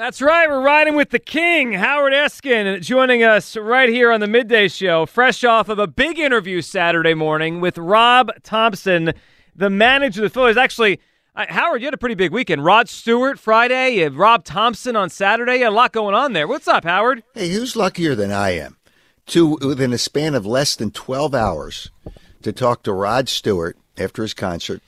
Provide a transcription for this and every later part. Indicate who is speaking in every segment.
Speaker 1: That's right. We're riding with the king, Howard Eskin, joining us right here on the midday show, fresh off of a big interview Saturday morning with Rob Thompson, the manager of the Phillies. Actually, Howard, you had a pretty big weekend. Rod Stewart Friday, Rob Thompson on Saturday. A lot going on there. What's up, Howard?
Speaker 2: Hey, who's luckier than I am? To within a span of less than twelve hours, to talk to Rod Stewart after his concert,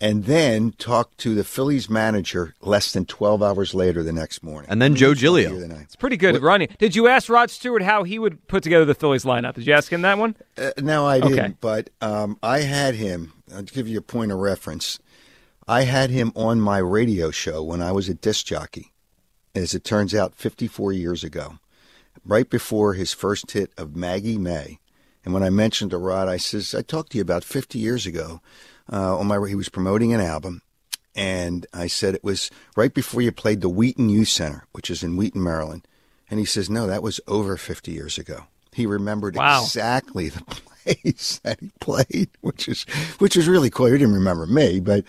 Speaker 2: and then talk to the Phillies manager less than twelve hours later the next morning.
Speaker 3: And then Joe
Speaker 2: Who's luckier
Speaker 3: Giglio.
Speaker 2: than I?
Speaker 1: It's pretty good Ronnie. Did you ask Rod Stewart how he would put together the Phillies lineup? Did you ask him that one?
Speaker 2: Uh, no, I didn't.
Speaker 1: Okay.
Speaker 2: But um, I had him. I'll give you a point of reference. I had him on my radio show when I was a disc jockey, as it turns out, 54 years ago, right before his first hit of Maggie May. And when I mentioned to Rod, I says, I talked to you about 50 years ago. Uh, on my, he was promoting an album, and I said it was right before you played the Wheaton Youth Center, which is in Wheaton, Maryland. And he says, No, that was over 50 years ago. He remembered
Speaker 1: Wow.
Speaker 2: exactly the place that he played, which is which is really cool. He didn't remember me, but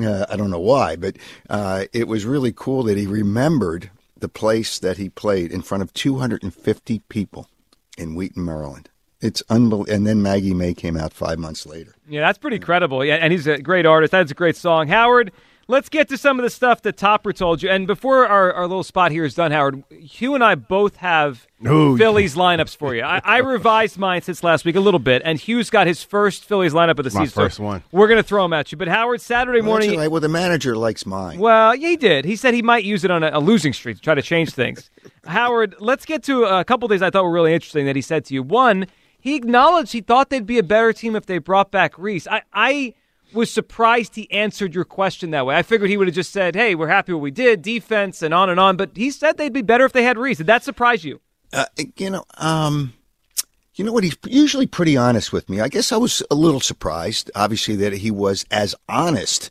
Speaker 2: uh, I don't know why. But uh, it was really cool that he remembered the place that he played in front of 250 people in Wheaton, Maryland. It's unbelievable. And then Maggie May came out five months later.
Speaker 1: Yeah, that's pretty credible. Yeah, and he's a great artist. That's a great song. Howard, let's get to some of the stuff that Topper told you. And before our, our little spot here is done, Howard, Hugh and I both have
Speaker 4: Ooh.
Speaker 1: Phillies lineups for you. I, I revised mine since last week a little bit, and Hugh's got his first Phillies lineup of the
Speaker 4: My
Speaker 1: season.
Speaker 4: First one.
Speaker 1: We're going to throw them at you. But Howard, Saturday
Speaker 2: Well,
Speaker 1: morning.
Speaker 2: right. Well, the manager likes mine.
Speaker 1: Well, yeah, he did. He said he might use it on a, a losing streak to try to change things. Howard, let's get to a couple things I thought were really interesting that he said to you. One, he acknowledged he thought they'd be a better team if they brought back Rhys. I, I was surprised he answered your question that way. I figured he would have just said, "Hey, we're happy what we did, defense, and on and on." But he said they'd be better if they had Rhys. Did that surprise you?
Speaker 2: Uh, you know, um, you know what? He's usually pretty honest with me. I guess I was a little surprised, obviously, that he was as honest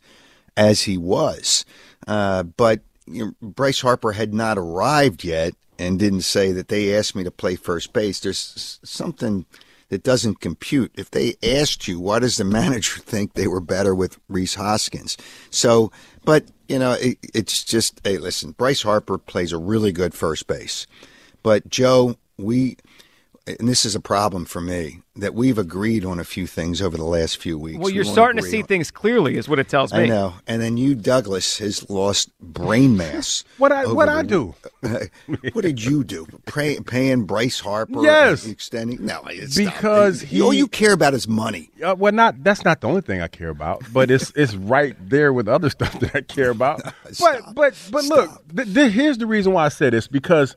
Speaker 2: as he was. Uh, but you know, Bryce Harper had not arrived yet and didn't say that they asked me to play first base. There's something that doesn't compute. If they asked you, why does the manager think they were better with Rhys Hoskins? So, but you know, it, it's just, hey, listen, Bryce Harper plays a really good first base. But Joe, we, and this is a problem for me, that we've agreed on a few things over the last few weeks.
Speaker 1: Well, you're
Speaker 2: won't
Speaker 1: starting to see
Speaker 2: on-
Speaker 1: things clearly, is what it tells me.
Speaker 2: I know. And then you, Douglas, has lost brain mass.
Speaker 4: What I what
Speaker 2: the-
Speaker 4: I do?
Speaker 2: what did you do? Pray, paying Bryce Harper?
Speaker 4: Yes.
Speaker 2: Extending? No, it's
Speaker 4: Because
Speaker 2: not.
Speaker 4: he-
Speaker 2: all you care about is money.
Speaker 4: Uh, well, not that's not the only thing I care about, but it's it's right there with other stuff that I care about. but but but look, th- th- here's the reason why I say this because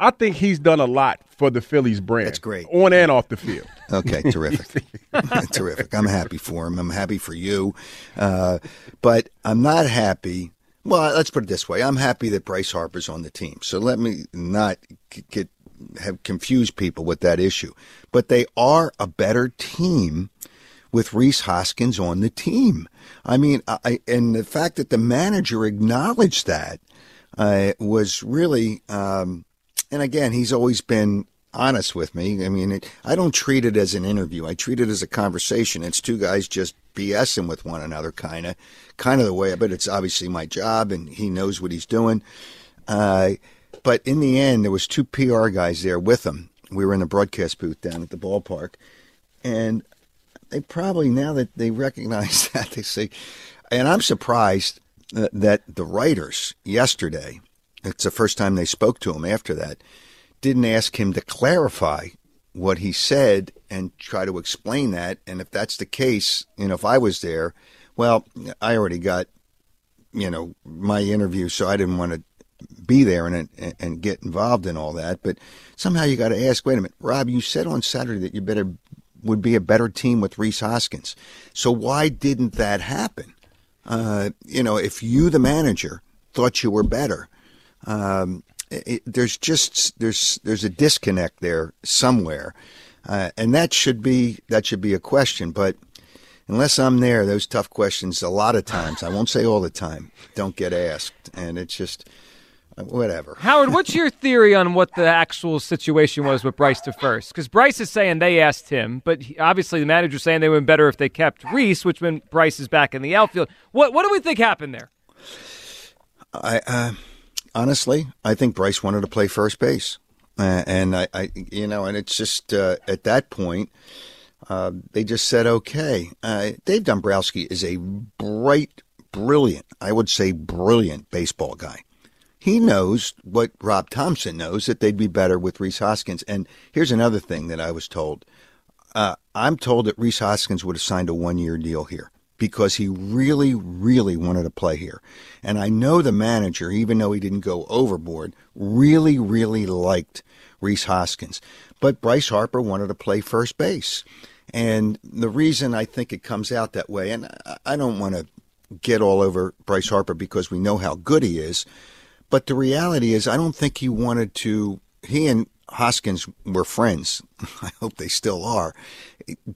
Speaker 4: I think he's done a lot for the Phillies brand. That's
Speaker 2: great,
Speaker 4: on and off the field.
Speaker 2: Okay, terrific, terrific. I'm happy for him. I'm happy for you, uh, but I'm not happy. Well, let's put it this way: I'm happy that Bryce Harper's on the team. So let me not get have confused people with that issue. But they are a better team with Rhys Hoskins on the team. I mean, I, and the fact that the manager acknowledged that uh, was really, um, and again, he's always been honest with me. I mean, it, I don't treat it as an interview. I treat it as a conversation. It's two guys just BSing with one another, kind of, kind of the way. But it's obviously my job, and he knows what he's doing. Uh, but in the end, there was two PR guys there with him. We were in the broadcast booth down at the ballpark, and they probably now that they recognize that they say, and I'm surprised that, that the writers yesterday it's the first time they spoke to him after that, didn't ask him to clarify what he said and try to explain that. And if that's the case, you know, if I was there, well, I already got, you know, my interview, so I didn't want to be there and and get involved in all that. But somehow you got to ask, wait a minute, Rob, you said on Saturday that you better would be a better team with Rhys Hoskins. So why didn't that happen? Uh, you know, if you, the manager, thought you were better, um, it, there's just there's there's a disconnect there somewhere, uh, and that should be that should be a question. But unless I'm there, those tough questions a lot of times I won't say all the time don't get asked, and it's just whatever.
Speaker 1: Howard, what's your theory on what the actual situation was with Bryce to first? Because Bryce is saying they asked him, but he, obviously the manager's saying they would have been better if they kept Rhys, which meant Bryce is back in the outfield. What what do we think happened there?
Speaker 2: I uh, honestly, I think Bryce wanted to play first base, uh, and I, I, you know, and it's just uh, at that point. Uh, they just said okay. Uh, Dave Dombrowski is a bright, brilliant, I would say brilliant baseball guy he knows what Rob Thompson knows that they'd be better with Rhys Hoskins. And here's another thing that I was told. Uh, I'm told that Rhys Hoskins would have signed a one year deal here because he really, really wanted to play here. And I know the manager, even though he didn't go overboard, really, really liked Rhys Hoskins. But Bryce Harper wanted to play first base. And the reason I think it comes out that way, and I don't want to get all over Bryce Harper because we know how good he is, but the reality is, I don't think he wanted to. He and Hoskins were friends. I hope they still are.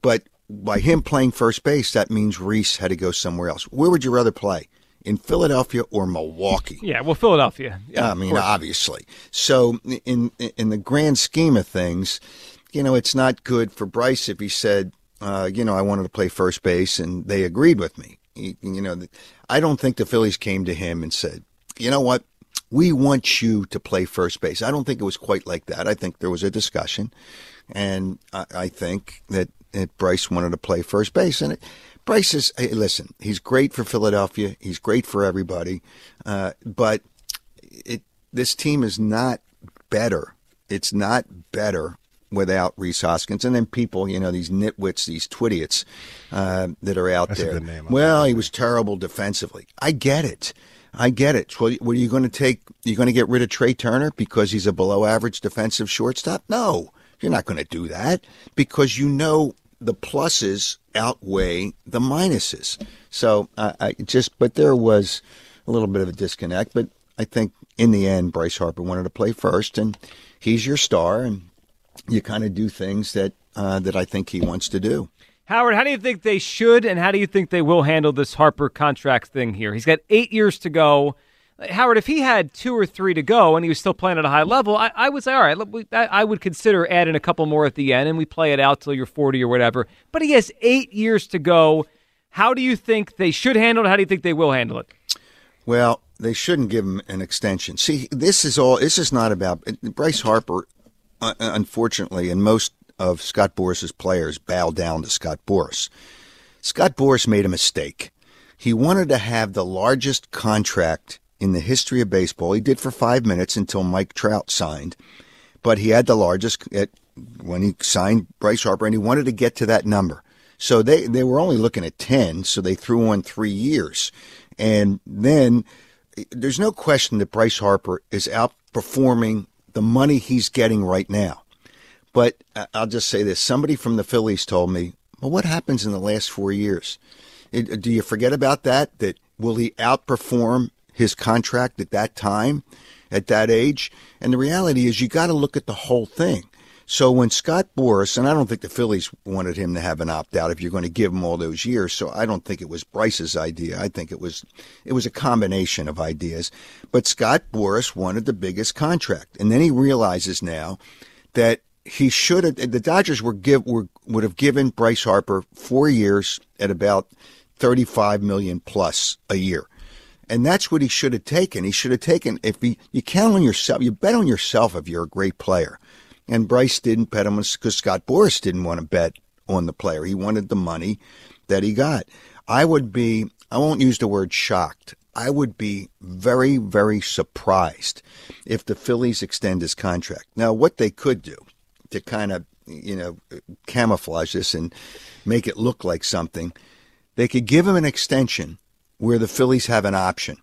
Speaker 2: But by him playing first base, that means Rhys had to go somewhere else. Where would you rather play? In Philadelphia or Milwaukee?
Speaker 1: Yeah, well, Philadelphia. Yeah,
Speaker 2: I mean, obviously. So, in in the grand scheme of things, you know, it's not good for Bryce if he said, uh, you know, I wanted to play first base, and they agreed with me. you know, I don't think the Phillies came to him and said, you know what, we want you to play first base. I don't think it was quite like that. I think there was a discussion, and I, I think that, that Bryce wanted to play first base. And it, Bryce is, hey, listen, he's great for Philadelphia. He's great for everybody, uh, but it this team is not better. It's not better without Rhys Hoskins. And then people, you know, these nitwits, these twidiots uh, that are out
Speaker 4: That's
Speaker 2: there.
Speaker 4: Well,
Speaker 2: he was terrible defensively. I get it. I get it. Well, are you going to take? You're going to get rid of Trea Turner because he's a below average defensive shortstop? No, you're not going to do that because you know the pluses outweigh the minuses. So I just, but there was a little bit of a disconnect. But I think in the end, Bryce Harper wanted to play first, and he's your star, and you kind of do things that uh, that I think he wants to do.
Speaker 1: Howard, how do you think they should and how do you think they will handle this Harper contract thing here? He's got eight years to go. Howard, if he had two or three to go and he was still playing at a high level, I, I would say, all right, I would consider adding a couple more at the end and we play it out till you're 40 or whatever. But he has eight years to go. How do you think they should handle it? How do you think they will handle it?
Speaker 2: Well, they shouldn't give him an extension. See, this is all. This is not about Bryce Harper. Uh, unfortunately, and most of Scott Boras's players bow down to Scott Boras. Scott Boras made a mistake. He wanted to have the largest contract in the history of baseball. He did for five minutes until Mike Trout signed, but he had the largest at, when he signed Bryce Harper, and he wanted to get to that number. So they, they were only looking at 10, so they threw on three years. And then there's no question that Bryce Harper is outperforming the money he's getting right now. But I'll just say this somebody from the Phillies told me, well, what happens in the last four years? Do you forget about that? That will he outperform his contract at that time, at that age? And the reality is, you got to look at the whole thing. So when Scott Boras, and I don't think the Phillies wanted him to have an opt out if you're going to give him all those years. So I don't think it was Bryce's idea. I think it was it was a combination of ideas. But Scott Boras wanted the biggest contract, and then he realizes now that he should have. The Dodgers were give were would have given Bryce Harper four years at about thirty five million plus a year, and that's what he should have taken. He should have taken if he, you count on yourself, you bet on yourself if you're a great player. And Bryce didn't bet him because Scott Boras didn't want to bet on the player. He wanted the money that he got. I would be. I won't use the word shocked. I would be very, very surprised if the Phillies extend his contract. Now, what they could do to kind of, you know, camouflage this and make it look like something, they could give him an extension where the Phillies have an option.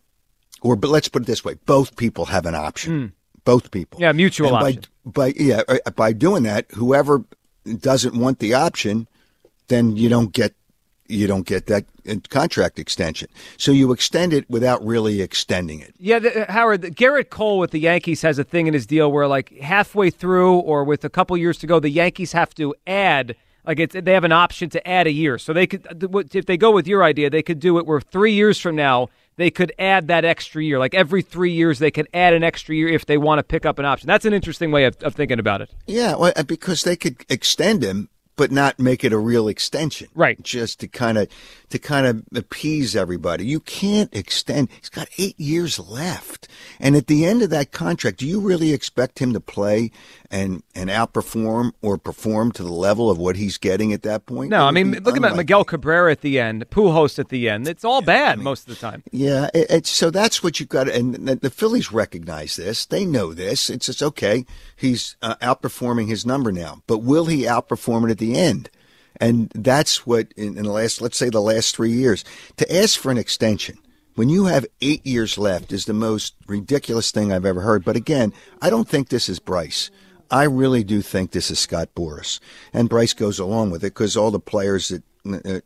Speaker 2: Or, but let's put it this way both people have an option. Both people.
Speaker 1: Yeah, mutual
Speaker 2: And by,
Speaker 1: option.
Speaker 2: By, yeah, uh, by doing that, whoever doesn't want the option, then you don't get you don't get that uh, contract extension. So you extend it without really extending it.
Speaker 1: Yeah, the, uh, Howard, the, Gerrit Cole with the Yankees has a thing in his deal where, like, halfway through or with a couple years to go, the Yankees have to add, like, it's, they have an option to add a year. So they could, if they go with your idea, they could do it where three years from now, they could add that extra year. Like, every three years, they could add an extra year if they want to pick up an option. That's an interesting way of, of thinking about it.
Speaker 2: Yeah, well, uh, because they could extend him, but not make it a real extension.
Speaker 1: Right.
Speaker 2: Just to kind of to kind of appease everybody. You can't extend. He's got eight years left, and at the end of that contract, do you really expect him to play and and outperform or perform to the level of what he's getting at that point?
Speaker 1: No, I mean, look at. Miguel Cabrera at the end, Pujols at the end. It's all bad most of the time.
Speaker 2: Yeah, it, it's so that's what you've got, to, and the, the Phillies recognize this. They know this. It's just okay. He's uh, outperforming his number now, but will he outperform it at the end? And that's what in, in the last, let's say, the last three years, to ask for an extension when you have eight years left is the most ridiculous thing I've ever heard. But again, I don't think this is Bryce. I really do think this is Scott Boras, and Bryce goes along with it because all the players that uh,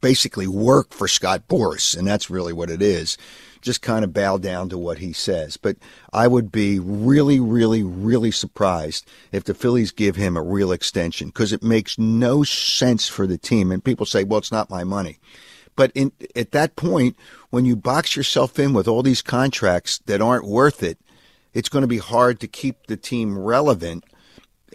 Speaker 2: basically work for Scott Boras, and that's really what it is. Just kind of bow down to what he says. But I would be really, really, really surprised if the Phillies give him a real extension because it makes no sense for the team. And people say, well, it's not my money. But in, at that point, when you box yourself in with all these contracts that aren't worth it, it's going to be hard to keep the team relevant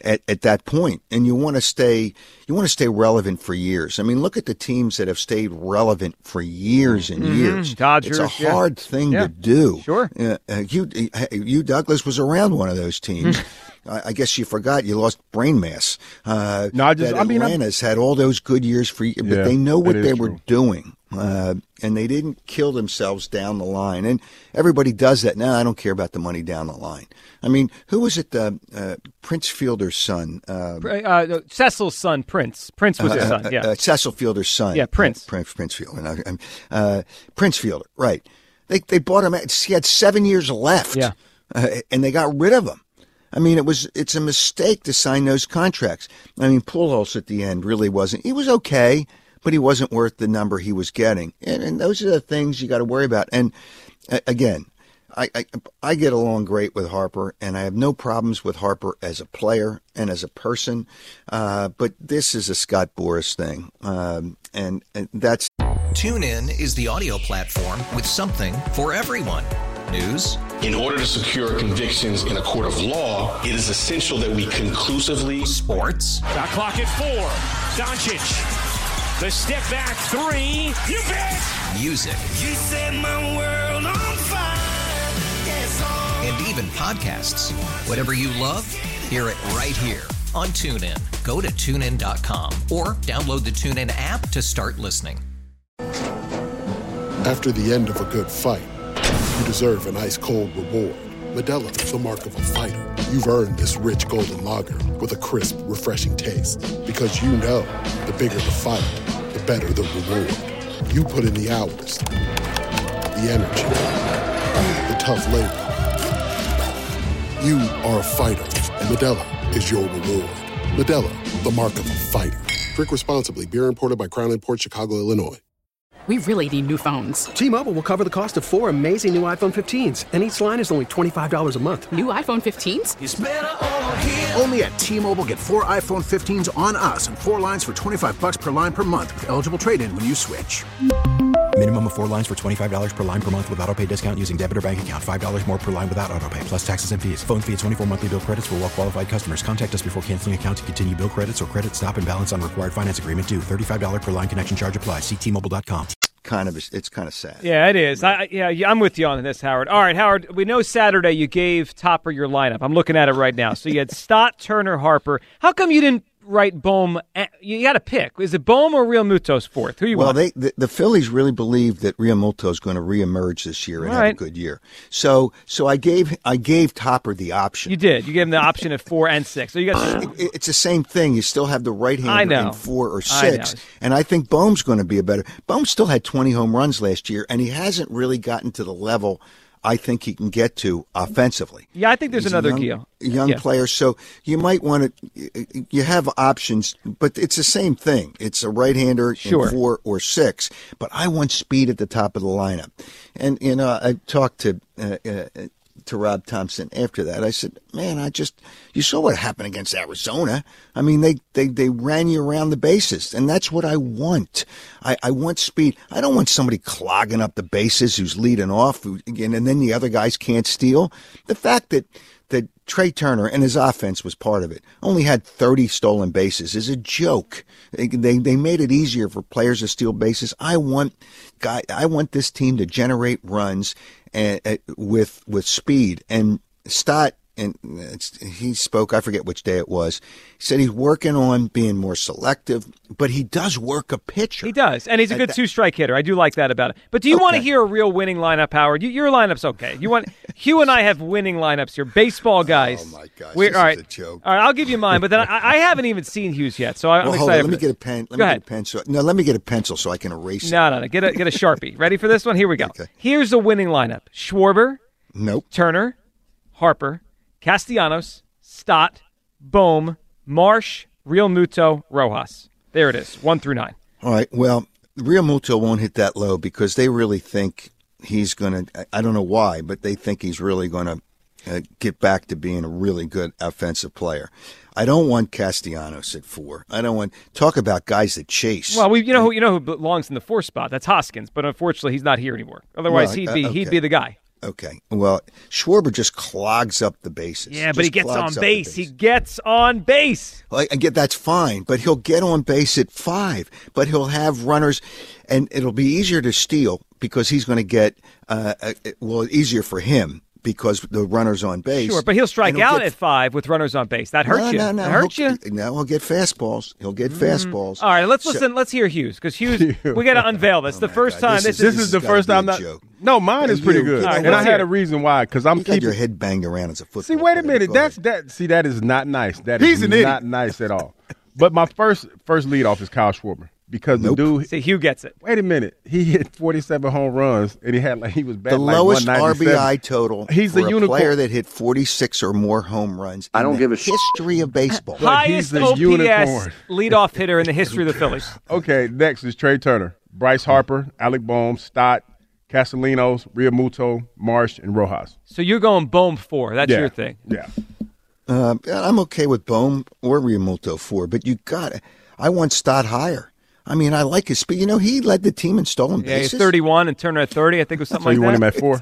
Speaker 2: at, at that point. And you want to stay you want to stay relevant for years. I mean, look at the teams that have stayed relevant for years and
Speaker 1: Mhm.
Speaker 2: years.
Speaker 1: Dodgers,
Speaker 2: it's a
Speaker 1: yeah.
Speaker 2: hard thing
Speaker 1: Yeah.
Speaker 2: to do.
Speaker 1: Sure.
Speaker 2: Uh, uh, you, uh, you Douglas was around one of those teams. I I guess you forgot you lost brain mass. Uh,
Speaker 4: No, I just-
Speaker 2: that
Speaker 4: I mean, I'm-
Speaker 2: had all those good years for, you, but
Speaker 4: Yeah,
Speaker 2: they know what they were
Speaker 4: true.
Speaker 2: doing, uh, and they didn't kill themselves down the line. And everybody does that now. I don't care about the money down the line. I mean, who was it? Uh, uh, Prince Fielder's son. Uh,
Speaker 1: Uh, Cecil's son, Prince. Prince Prince was his
Speaker 2: uh,
Speaker 1: son,
Speaker 2: uh,
Speaker 1: yeah.
Speaker 2: uh, Cecil Fielder's son.
Speaker 1: Yeah, Prince.
Speaker 2: Uh, Prince, Prince Fielder. No, um, Uh, Prince Fielder, right. They, they bought him, at- he had seven years left.
Speaker 1: Yeah.
Speaker 2: Uh, and they got rid of him. I mean, it was, it's a mistake to sign those contracts. I mean, Pujols at the end really wasn't, he was okay, but he wasn't worth the number he was getting. And, and those are the things you got to worry about. And uh, again, I, I I get along great with Harper, and I have no problems with Harper as a player and as a person. Uh, but this is a Scott Boras thing, um, and, and that's
Speaker 5: TuneIn is the audio platform with something for everyone. News,
Speaker 6: In order to secure convictions in a court of law, it is essential that we conclusively
Speaker 5: sports,
Speaker 7: Shot clock at four. Doncic. The step back three. You bet.
Speaker 5: music,
Speaker 8: You set my world
Speaker 5: even podcasts. Whatever you love, hear it right here on TuneIn. Go to tunein.com or download the TuneIn app to start listening.
Speaker 3: After the end of a good fight, you deserve an ice cold reward. Modelo is the mark of a fighter. You've earned this rich golden lager with a crisp, refreshing taste. Because you know the bigger the fight, the better the reward. You put in the hours, the energy, the tough labor. You are a fighter, and Modelo is your reward. Modelo, the mark of a fighter. Drink responsibly. Beer imported by Crown Port Chicago, Illinois.
Speaker 9: We really need new phones.
Speaker 10: T-Mobile will cover the cost of four amazing new iPhone 15s, and each line is only $25 a month.
Speaker 9: New iPhone 15s?
Speaker 8: It's over here.
Speaker 11: Only at T-Mobile, get four iPhone 15s on us and four lines for 25 bucks per line per month with eligible trade-in when you switch.
Speaker 12: Minimum of four lines for $25 per line per month with auto pay discount using debit or bank account. $5 more per line without auto pay, plus taxes and fees. Phone fee at 24 monthly bill credits for all well qualified customers. Contact us before canceling account to continue bill credits or credit stop and balance on required finance agreement due. $35 per line connection charge applies. Ctmobile.com.
Speaker 2: kind of it's kind of sad.
Speaker 1: Yeah, it is. I, I- yeah, yeah, I'm with you on this, Howard. All right, Howard. We know Saturday you gave Topper your lineup. I'm looking at it right now. So you had Stott, Turner, Harper. How come you didn't write Bohm. Eh, you got to pick. Is it Bohm or Realmuto's fourth? Who you
Speaker 2: well,
Speaker 1: want?
Speaker 2: they the, the Phillies really believe that Realmuto is going to reemerge this year and
Speaker 1: All
Speaker 2: have a good year. So, so I gave I gave Topper the option.
Speaker 1: you did. You gave him the option at four and six. So you got.
Speaker 2: It- it's the same thing. You still have the right
Speaker 1: hand
Speaker 2: in four or
Speaker 1: I
Speaker 2: six, and I think Bohm's going to be a better. Bohm still had 20 home runs last year, and he hasn't really gotten to the level I think he can get to offensively.
Speaker 1: Yeah, I think there's
Speaker 2: He's
Speaker 1: another
Speaker 2: young,
Speaker 1: deal.
Speaker 2: young
Speaker 1: Yeah.
Speaker 2: player, so you might want to. You have options, but it's the same thing. It's a right-hander
Speaker 1: Sure.
Speaker 2: in four or six, but I want speed at the top of the lineup. And you know, I talked to. Uh, uh, to Rob Thompson after that, I said, "Man, I just you saw what happened against Arizona. I mean, they they they ran you around the bases, and that's what I want. I, I want speed. I don't want somebody clogging up the bases who's leading off, again, and then the other guys can't steal. The fact that that Trea Turner and his offense was part of it. Only had 30 stolen bases is a joke. They, they they made it easier for players to steal bases. I want guy I want this team to generate runs and, uh, with with speed. And Stott and it's, he spoke. I forget which day it was. He said he's working on being more selective, but he does work a pitcher.
Speaker 1: He does, and he's a good two strike hitter. I do like that about it. But do you want to hear a real winning lineup, Howard? You, your lineup's okay. You want Hugh and I have winning lineups here, baseball guys. Oh my
Speaker 2: gosh,
Speaker 1: We're,
Speaker 2: this
Speaker 1: all
Speaker 2: is
Speaker 1: right,
Speaker 2: a joke.
Speaker 1: All right, I'll give you mine, but then I, I haven't even seen Hugh's yet, so I- I'm excited.
Speaker 2: hold on. Let me get a pen. Let
Speaker 1: Go
Speaker 2: me
Speaker 1: ahead.
Speaker 2: get a pencil. No, let me get a pencil so I can erase it.
Speaker 1: No, no, no. Get a get a sharpie. Ready for this one? Here we go. Okay. Here's a winning lineup: Schwarber,
Speaker 2: Nope.
Speaker 1: Turner, Harper, Castellanos, Stott, Bohm, Marsh, Realmuto, Rojas. There it is, one through nine.
Speaker 2: All right. Well, Realmuto won't hit that low because they really think he's going to. I don't know why, but they think he's really going to uh, get back to being a really good offensive player. I don't want Castellanos at four. I don't want talk about guys that chase.
Speaker 1: Well, we you know who you know who belongs in the four spot. That's Hoskins, but unfortunately he's not here anymore. Otherwise,
Speaker 2: Well,
Speaker 1: he'd
Speaker 2: uh,
Speaker 1: be
Speaker 2: okay.
Speaker 1: he'd be the guy.
Speaker 2: Okay. Well, Schwarber just clogs up the bases.
Speaker 1: Yeah, but he gets on base. He gets on base.
Speaker 2: Well, I get that's fine, but he'll get on base at five. But he'll have runners, and it'll be easier to steal because he's going to get uh, uh, well easier for him because the runners on base.
Speaker 1: Sure, but he'll strike
Speaker 2: he'll
Speaker 1: out
Speaker 2: get-
Speaker 1: at five with runners on base. That hurts
Speaker 2: no,
Speaker 1: you.
Speaker 2: No, no,
Speaker 1: that hurts you.
Speaker 2: No, he'll get fastballs. He'll get mm. fastballs.
Speaker 1: All right, let's
Speaker 2: So-
Speaker 1: listen. Let's hear Hugh's because Hughes. we got to unveil this. Oh the first time.
Speaker 2: This
Speaker 1: This,
Speaker 2: is-
Speaker 4: This is the first time
Speaker 2: joke.
Speaker 4: No, mine is pretty
Speaker 2: you,
Speaker 4: good,
Speaker 2: you know
Speaker 4: and? I had a reason why. Because I'm
Speaker 2: You
Speaker 4: keeping.
Speaker 2: your head banged around as a football.
Speaker 4: See, wait a minute. That's that. See, that is not nice. That is
Speaker 2: He's an
Speaker 4: not nice at all. But my first first leadoff is Kyle Schwarber because the dude.
Speaker 1: See, Hugh gets it.
Speaker 4: Wait a minute. He hit 47 home runs, and he had like he was
Speaker 2: the
Speaker 4: batting like
Speaker 2: lowest RBI total.
Speaker 4: He's
Speaker 2: for
Speaker 4: a unicorn.
Speaker 2: player that hit 46 or more home runs.
Speaker 4: I don't
Speaker 2: the
Speaker 4: give a sh-
Speaker 2: history of baseball.
Speaker 1: Highest
Speaker 4: a
Speaker 1: OPS
Speaker 4: unicorn.
Speaker 1: leadoff hitter in the history of the Phillies.
Speaker 4: Okay, next is Trea Turner, Bryce Harper, Alec Bohm, Stott, Castellanos, Realmuto, Marsh, and Rojas.
Speaker 1: So you're going Bohm four. That's
Speaker 4: Yeah.
Speaker 1: your thing.
Speaker 4: Yeah.
Speaker 2: Uh, I'm okay with Bohm or Realmuto four, but you got to I want Stott higher. I mean, I like his speed. You know, he led the team in stolen
Speaker 1: Yeah, he's
Speaker 2: bases.
Speaker 1: 31 and Turner at 30. I think it was something
Speaker 4: So
Speaker 1: like
Speaker 4: you
Speaker 1: that.
Speaker 4: want him at four?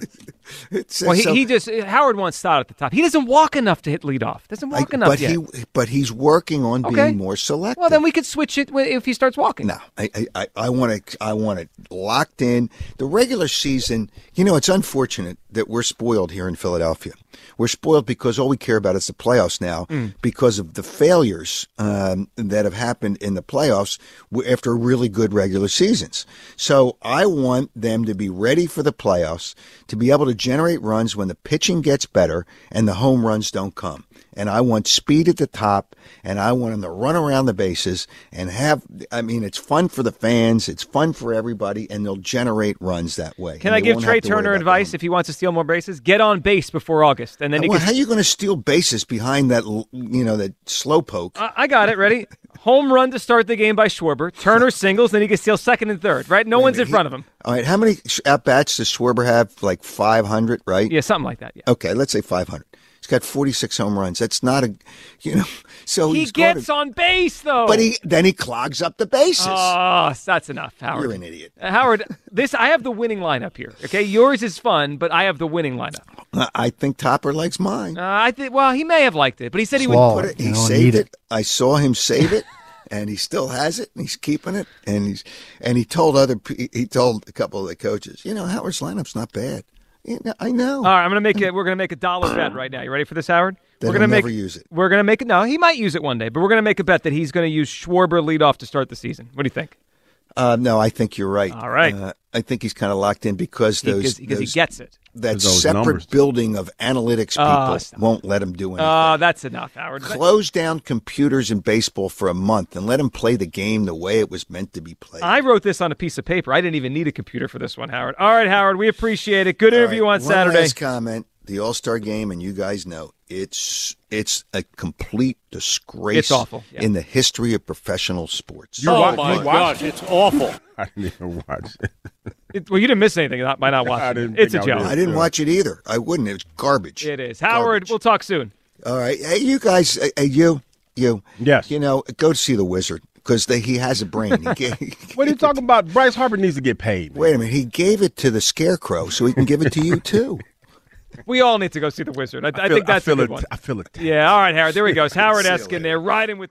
Speaker 2: It's-
Speaker 1: Well, he,
Speaker 2: so-
Speaker 1: he just Howard wants Stott at the top. He doesn't walk enough to hit leadoff. Doesn't walk
Speaker 2: I-
Speaker 1: enough
Speaker 2: but
Speaker 1: yet.
Speaker 2: he, but he's working on
Speaker 1: Okay.
Speaker 2: being more selective.
Speaker 1: well, then we could switch it if he starts walking.
Speaker 2: No, I, I- I, I want it. I want it locked in. The regular season, you know, it's unfortunate that we're spoiled here in Philadelphia. We're spoiled because all we care about is the playoffs now,
Speaker 1: Mm.
Speaker 2: because of the failures um, that have happened in the playoffs after really good regular seasons. So I want them to be ready for the playoffs, to be able to generate runs when the pitching gets better and the home runs don't come. And I want speed at the top, and I want them to run around the bases and have. I mean, it's fun for the fans, it's fun for everybody, and they'll generate runs that way.
Speaker 1: Can I give Trea
Speaker 2: have to worry
Speaker 1: Turner advice if he wants to steal more bases? Get on base before August, and then uh, he
Speaker 2: well,
Speaker 1: can.
Speaker 2: how are you going to steal bases behind that? You know, that slow poke.
Speaker 1: I I got it. Ready? Home run to start the game by Schwarber. Turner singles, then he can steal second and third. Right? No one's in front of him.
Speaker 2: All right, how many at bats does Schwarber have? Like five hundred, right?
Speaker 1: Yeah, something like that. Yeah.
Speaker 2: Okay, let's say five hundred. He's got forty-six home runs. That's not a, you know. So
Speaker 1: he
Speaker 2: he's
Speaker 1: gets
Speaker 2: to,
Speaker 1: on base though.
Speaker 2: but he then he clogs up the bases.
Speaker 1: Oh, that's enough, Howard.
Speaker 2: You're an idiot.
Speaker 1: Uh, Howard, this I have the winning lineup here. Okay, yours is fun, but I have the winning lineup.
Speaker 2: I- I think Topper likes mine.
Speaker 1: Uh, I think. Well, he may have liked it, but he said he
Speaker 2: Swallow
Speaker 1: would.
Speaker 2: it. He saved it. I saw him save it, and he still has it, and he's keeping it. And he's and he told other he told a couple of the coaches, you know, Howard's lineup's not bad. I know.
Speaker 1: All right, I'm gonna make it. We're gonna make a dollar bet right now. You ready for this, Howard?
Speaker 2: That
Speaker 1: we're gonna make
Speaker 2: never use it.
Speaker 1: We're gonna make it. No, he might use it one day, but we're gonna make a bet that he's gonna use Schwarber leadoff to start the season. What do you think?
Speaker 2: Uh, no, I think you're right.
Speaker 1: All right.
Speaker 2: Uh, I think he's kind of locked in because those
Speaker 1: because- because he gets it.
Speaker 2: That separate
Speaker 1: numbers.
Speaker 2: building of analytics people
Speaker 1: Oh,
Speaker 2: won't let him do anything.
Speaker 1: Oh, that's enough, Howard.
Speaker 2: Close down computers in baseball for a month and let him play the game the way it was meant to be played.
Speaker 1: I wrote this on a piece of paper. I didn't even need a computer for this one, Howard. All right, Howard, we appreciate it. Good interview
Speaker 2: All right,
Speaker 1: on
Speaker 2: one
Speaker 1: Saturday.
Speaker 2: Last comment: the All Star Game, and you guys know it's it's a complete disgrace.
Speaker 1: It's awful, yeah.
Speaker 2: in the history of professional sports.
Speaker 4: You wa- you watched it?
Speaker 7: awful.
Speaker 4: I didn't even watch it.
Speaker 1: It- well, you didn't miss anything by not watching.
Speaker 4: I
Speaker 1: it.
Speaker 4: didn't
Speaker 1: It's a joke.
Speaker 2: I didn't watch it either. I wouldn't. It's garbage.
Speaker 1: It is. Howard, we'll talk soon.
Speaker 2: All right, hey, you guys, hey, hey, you, you,
Speaker 4: yes,
Speaker 2: you know, go see the Wizard because he has a brain. He gave,
Speaker 4: What are you talking about? Bryce Harper needs to get paid.
Speaker 2: wait a minute, he gave it to the Scarecrow, so he can give it to you too.
Speaker 1: We all need to go see the Wizard. I, I
Speaker 4: feel-
Speaker 1: think that's
Speaker 4: I feel
Speaker 1: a good
Speaker 4: it.
Speaker 1: one.
Speaker 4: I feel it.
Speaker 1: Yeah. All right, Howard. There he goes. Howard
Speaker 2: See you
Speaker 1: Eskin there, riding with.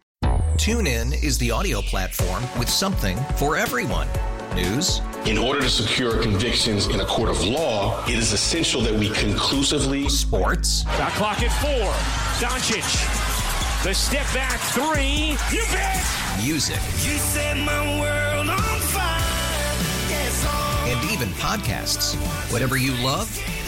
Speaker 5: TuneIn is the audio platform with something for everyone. News,
Speaker 6: In order to secure convictions in a court of law, it is essential that we conclusively.
Speaker 5: sports,
Speaker 7: Shot clock at four. Doncic. The step back three. You bet.
Speaker 5: music,
Speaker 8: You set my world on fire. Yes,
Speaker 5: and even podcasts. Whatever you love,